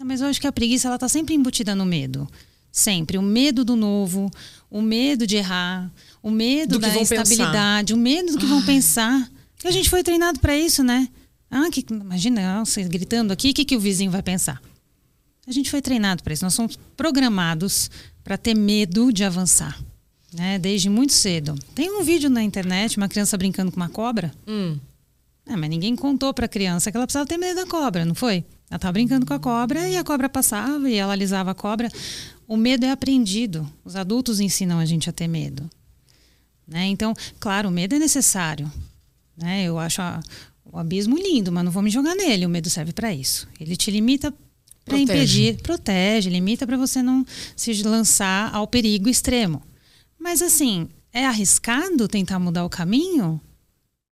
Mas eu acho que a preguiça ela tá sempre embutida no medo. Sempre. O medo do novo, o medo de errar, o medo da instabilidade, o medo do que vão pensar. A gente foi treinado para isso, né? Ah, que, imagina, você gritando aqui, o que, que o vizinho vai pensar? A gente foi treinado para isso. Nós somos programados para ter medo de avançar, né? Desde muito cedo. Tem um vídeo na internet, uma criança brincando com uma cobra. Hum. É, mas ninguém contou para a criança que ela precisava ter medo da cobra, não foi? Ela estava brincando com a cobra e a cobra passava e ela alisava a cobra. O medo é aprendido. Os adultos ensinam a gente a ter medo. Né? Então, claro, o medo é necessário. Né? Eu acho a, o abismo lindo, mas não vou me jogar nele. O medo serve para isso. Ele te limita para impedir, protege, limita para você não se lançar ao perigo extremo. Mas assim, é arriscado tentar mudar o caminho?